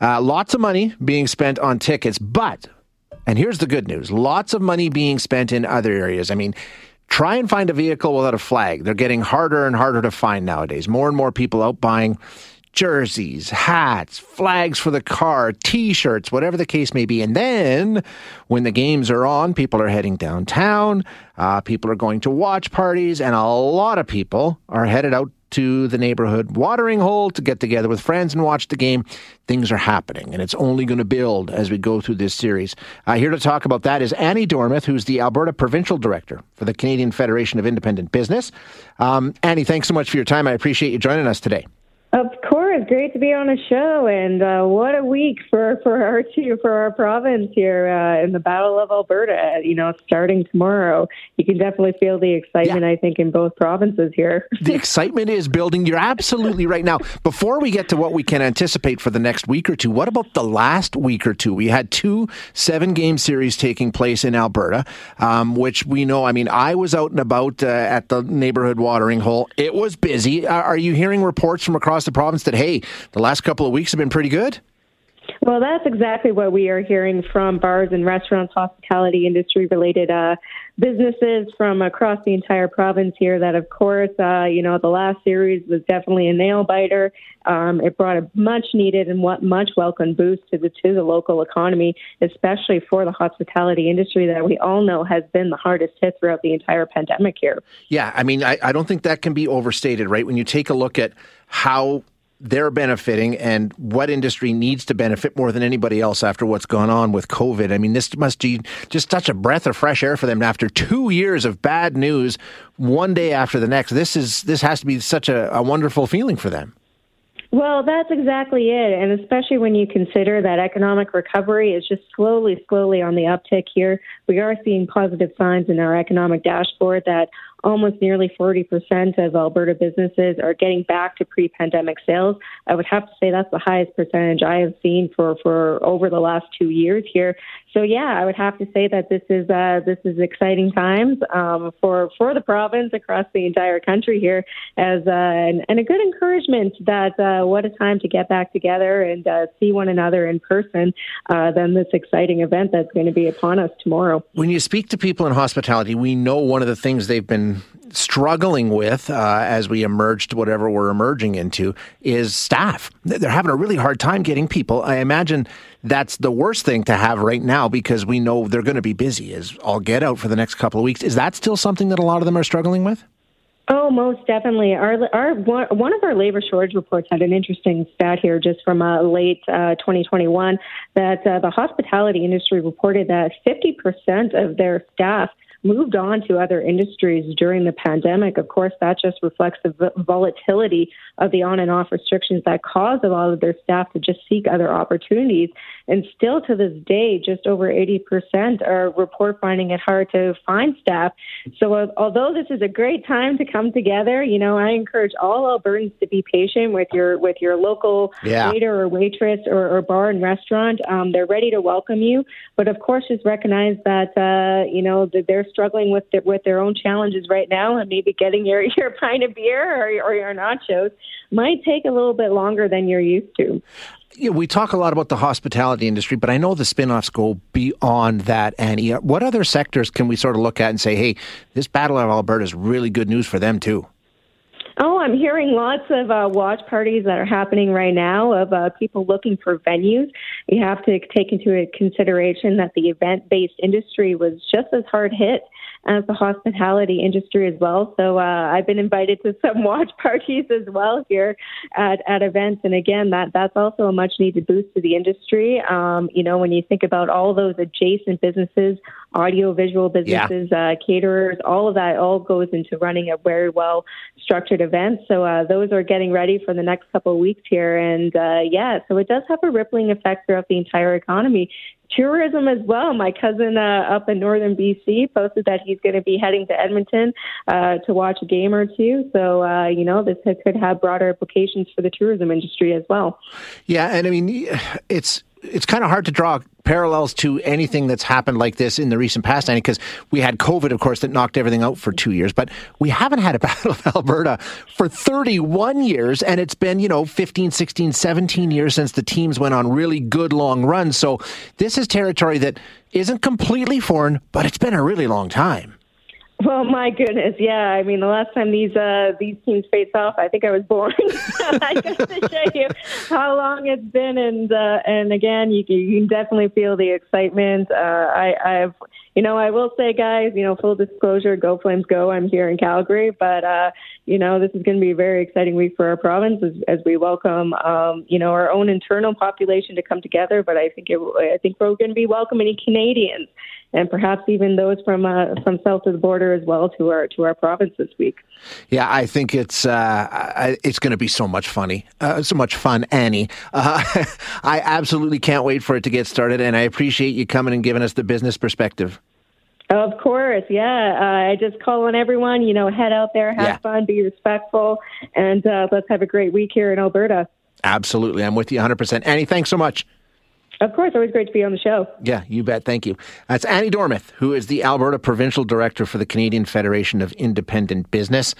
Uh, lots of money being spent on tickets, but, and here's the good news lots of money being spent in other areas. I mean, try and find a vehicle without a flag. They're getting harder and harder to find nowadays. More and more people out buying jerseys, hats, flags for the car, t shirts, whatever the case may be. And then when the games are on, people are heading downtown, uh, people are going to watch parties, and a lot of people are headed out to the neighborhood watering hole to get together with friends and watch the game. Things are happening, and it's only going to build as we go through this series. Uh, here to talk about that is Annie Dormuth, who's the Alberta Provincial Director for the Canadian Federation of Independent Business. Um, Annie, thanks so much for your time. I appreciate you joining us today. Of course, great to be on a show, and uh, what a week for for our two, for our province here uh, in the Battle of Alberta. You know, starting tomorrow, you can definitely feel the excitement. Yeah. I think in both provinces here. the excitement is building. You're absolutely right. Now, before we get to what we can anticipate for the next week or two, what about the last week or two? We had two seven game series taking place in Alberta, um, which we know. I mean, I was out and about uh, at the neighborhood watering hole. It was busy. are you hearing reports from across the province that, hey, the last couple of weeks have been pretty good? Well, that's exactly what we are hearing from bars and restaurants, hospitality industry related uh, businesses from across the entire province here. That, of course, uh, you know, the last series was definitely a nail biter. Um, it brought a much needed and what much welcome boost to the to the local economy, especially for the hospitality industry that we all know has been the hardest hit throughout the entire pandemic here. Yeah, I mean, I, I don't think that can be overstated, right? When you take a look at how they're benefiting and what industry needs to benefit more than anybody else after what's gone on with COVID. I mean, this must be just such a breath of fresh air for them after two years of bad news, one day after the next. This is this has to be such a, a wonderful feeling for them. Well, that's exactly it. And especially when you consider that economic recovery is just slowly, slowly on the uptick here. We are seeing positive signs in our economic dashboard that almost nearly 40% of Alberta businesses are getting back to pre-pandemic sales. I would have to say that's the highest percentage I have seen for, for over the last two years here. So yeah, I would have to say that this is uh, this is exciting times um, for for the province across the entire country here, as uh, and, and, a good encouragement that uh, what a time to get back together and uh, see one another in person uh, than this exciting event that's going to be upon us tomorrow. When you speak to people in hospitality, we know one of the things they've been struggling with uh, as we emerge to whatever we're emerging into is staff. They're having a really hard time getting people. I imagine that's the worst thing to have right now because we know they're going to be busy as all get out for the next couple of weeks. Is that still something that a lot of them are struggling with? Oh, most definitely. Our our one of our labor shortage reports had an interesting stat here, just from uh, late uh, 2021, that uh, the hospitality industry reported that 50% of their staff moved on to other industries during the pandemic. Of course, that just reflects the volatility of the on and off restrictions that caused a lot of their staff to just seek other opportunities. And still to this day, just over 80% are report finding it hard to find staff. So uh, although this is a great time to come together, you know, I encourage all Albertans to be patient with your with your local yeah. waiter or waitress or, or bar and restaurant. Um, they're ready to welcome you, but of course, just recognize that uh, you know that they're struggling with their, with their own challenges right now, and maybe getting your your pint of beer or, or your nachos might take a little bit longer than you're used to. Yeah, we talk a lot about the hospitality industry, but I know the spin-offs go beyond that. Annie, what other sectors can we sort of look at and say, hey, this Battle of Alberta is really good news for them too? I'm hearing lots of uh, watch parties that are happening right now of uh, people looking for venues. You have to take into consideration that the event based industry was just as hard hit as the hospitality industry as well. So uh, I've been invited to some watch parties as well here at, at events. And again, that that's also a much needed boost to the industry. Um, you know, when you think about all those adjacent businesses, audio visual businesses, yeah. uh, caterers, all of that all goes into running a very well structured event. So uh, those are getting ready for the next couple of weeks here. And uh, yeah, so it does have a rippling effect throughout the entire economy tourism as well. My cousin uh, up in northern BC posted that he's going to be heading to Edmonton uh, to watch a game or two. So, uh, you know, this could have broader implications for the tourism industry as well. Yeah, and I mean, it's it's kind of hard to draw parallels to anything that's happened like this in the recent past, Annie? Because we had COVID, of course, that knocked everything out for two years, but we haven't had a Battle of Alberta for 31 years, and it's been, you know, 15, 16, 17 years since the teams went on really good long runs. So this is territory that isn't completely foreign, but it's been a really long time. Well, my goodness, yeah. I mean, the last time these uh, these teams faced off, I think I was born. I got to show you how long it's been, and uh, and again, you, you can definitely feel the excitement. Uh, I, I've, you know, I will say, guys, you know, full disclosure, go Flames, go! I'm here in Calgary, but uh, you know, this is going to be a very exciting week for our province as, as we welcome, um, you know, our own internal population to come together. But I think it, I think we're going to be welcoming Canadians and perhaps even those from uh, from south of the border as well to our to our province this week. Yeah, I think it's uh, it's going to be so much funny, uh, so much fun, Annie. Uh, I absolutely can't wait for it to get started, and I appreciate you coming and giving us the business perspective. Of course, yeah. Uh, I just call on everyone, you know, head out there, have yeah. fun, be respectful, and uh, let's have a great week here in Alberta. Absolutely. I'm with you 100%. Annie, thanks so much. Of course, always great to be on the show. Yeah, you bet. Thank you. That's Annie Dormuth, who is the Alberta Provincial Director for the Canadian Federation of Independent Business.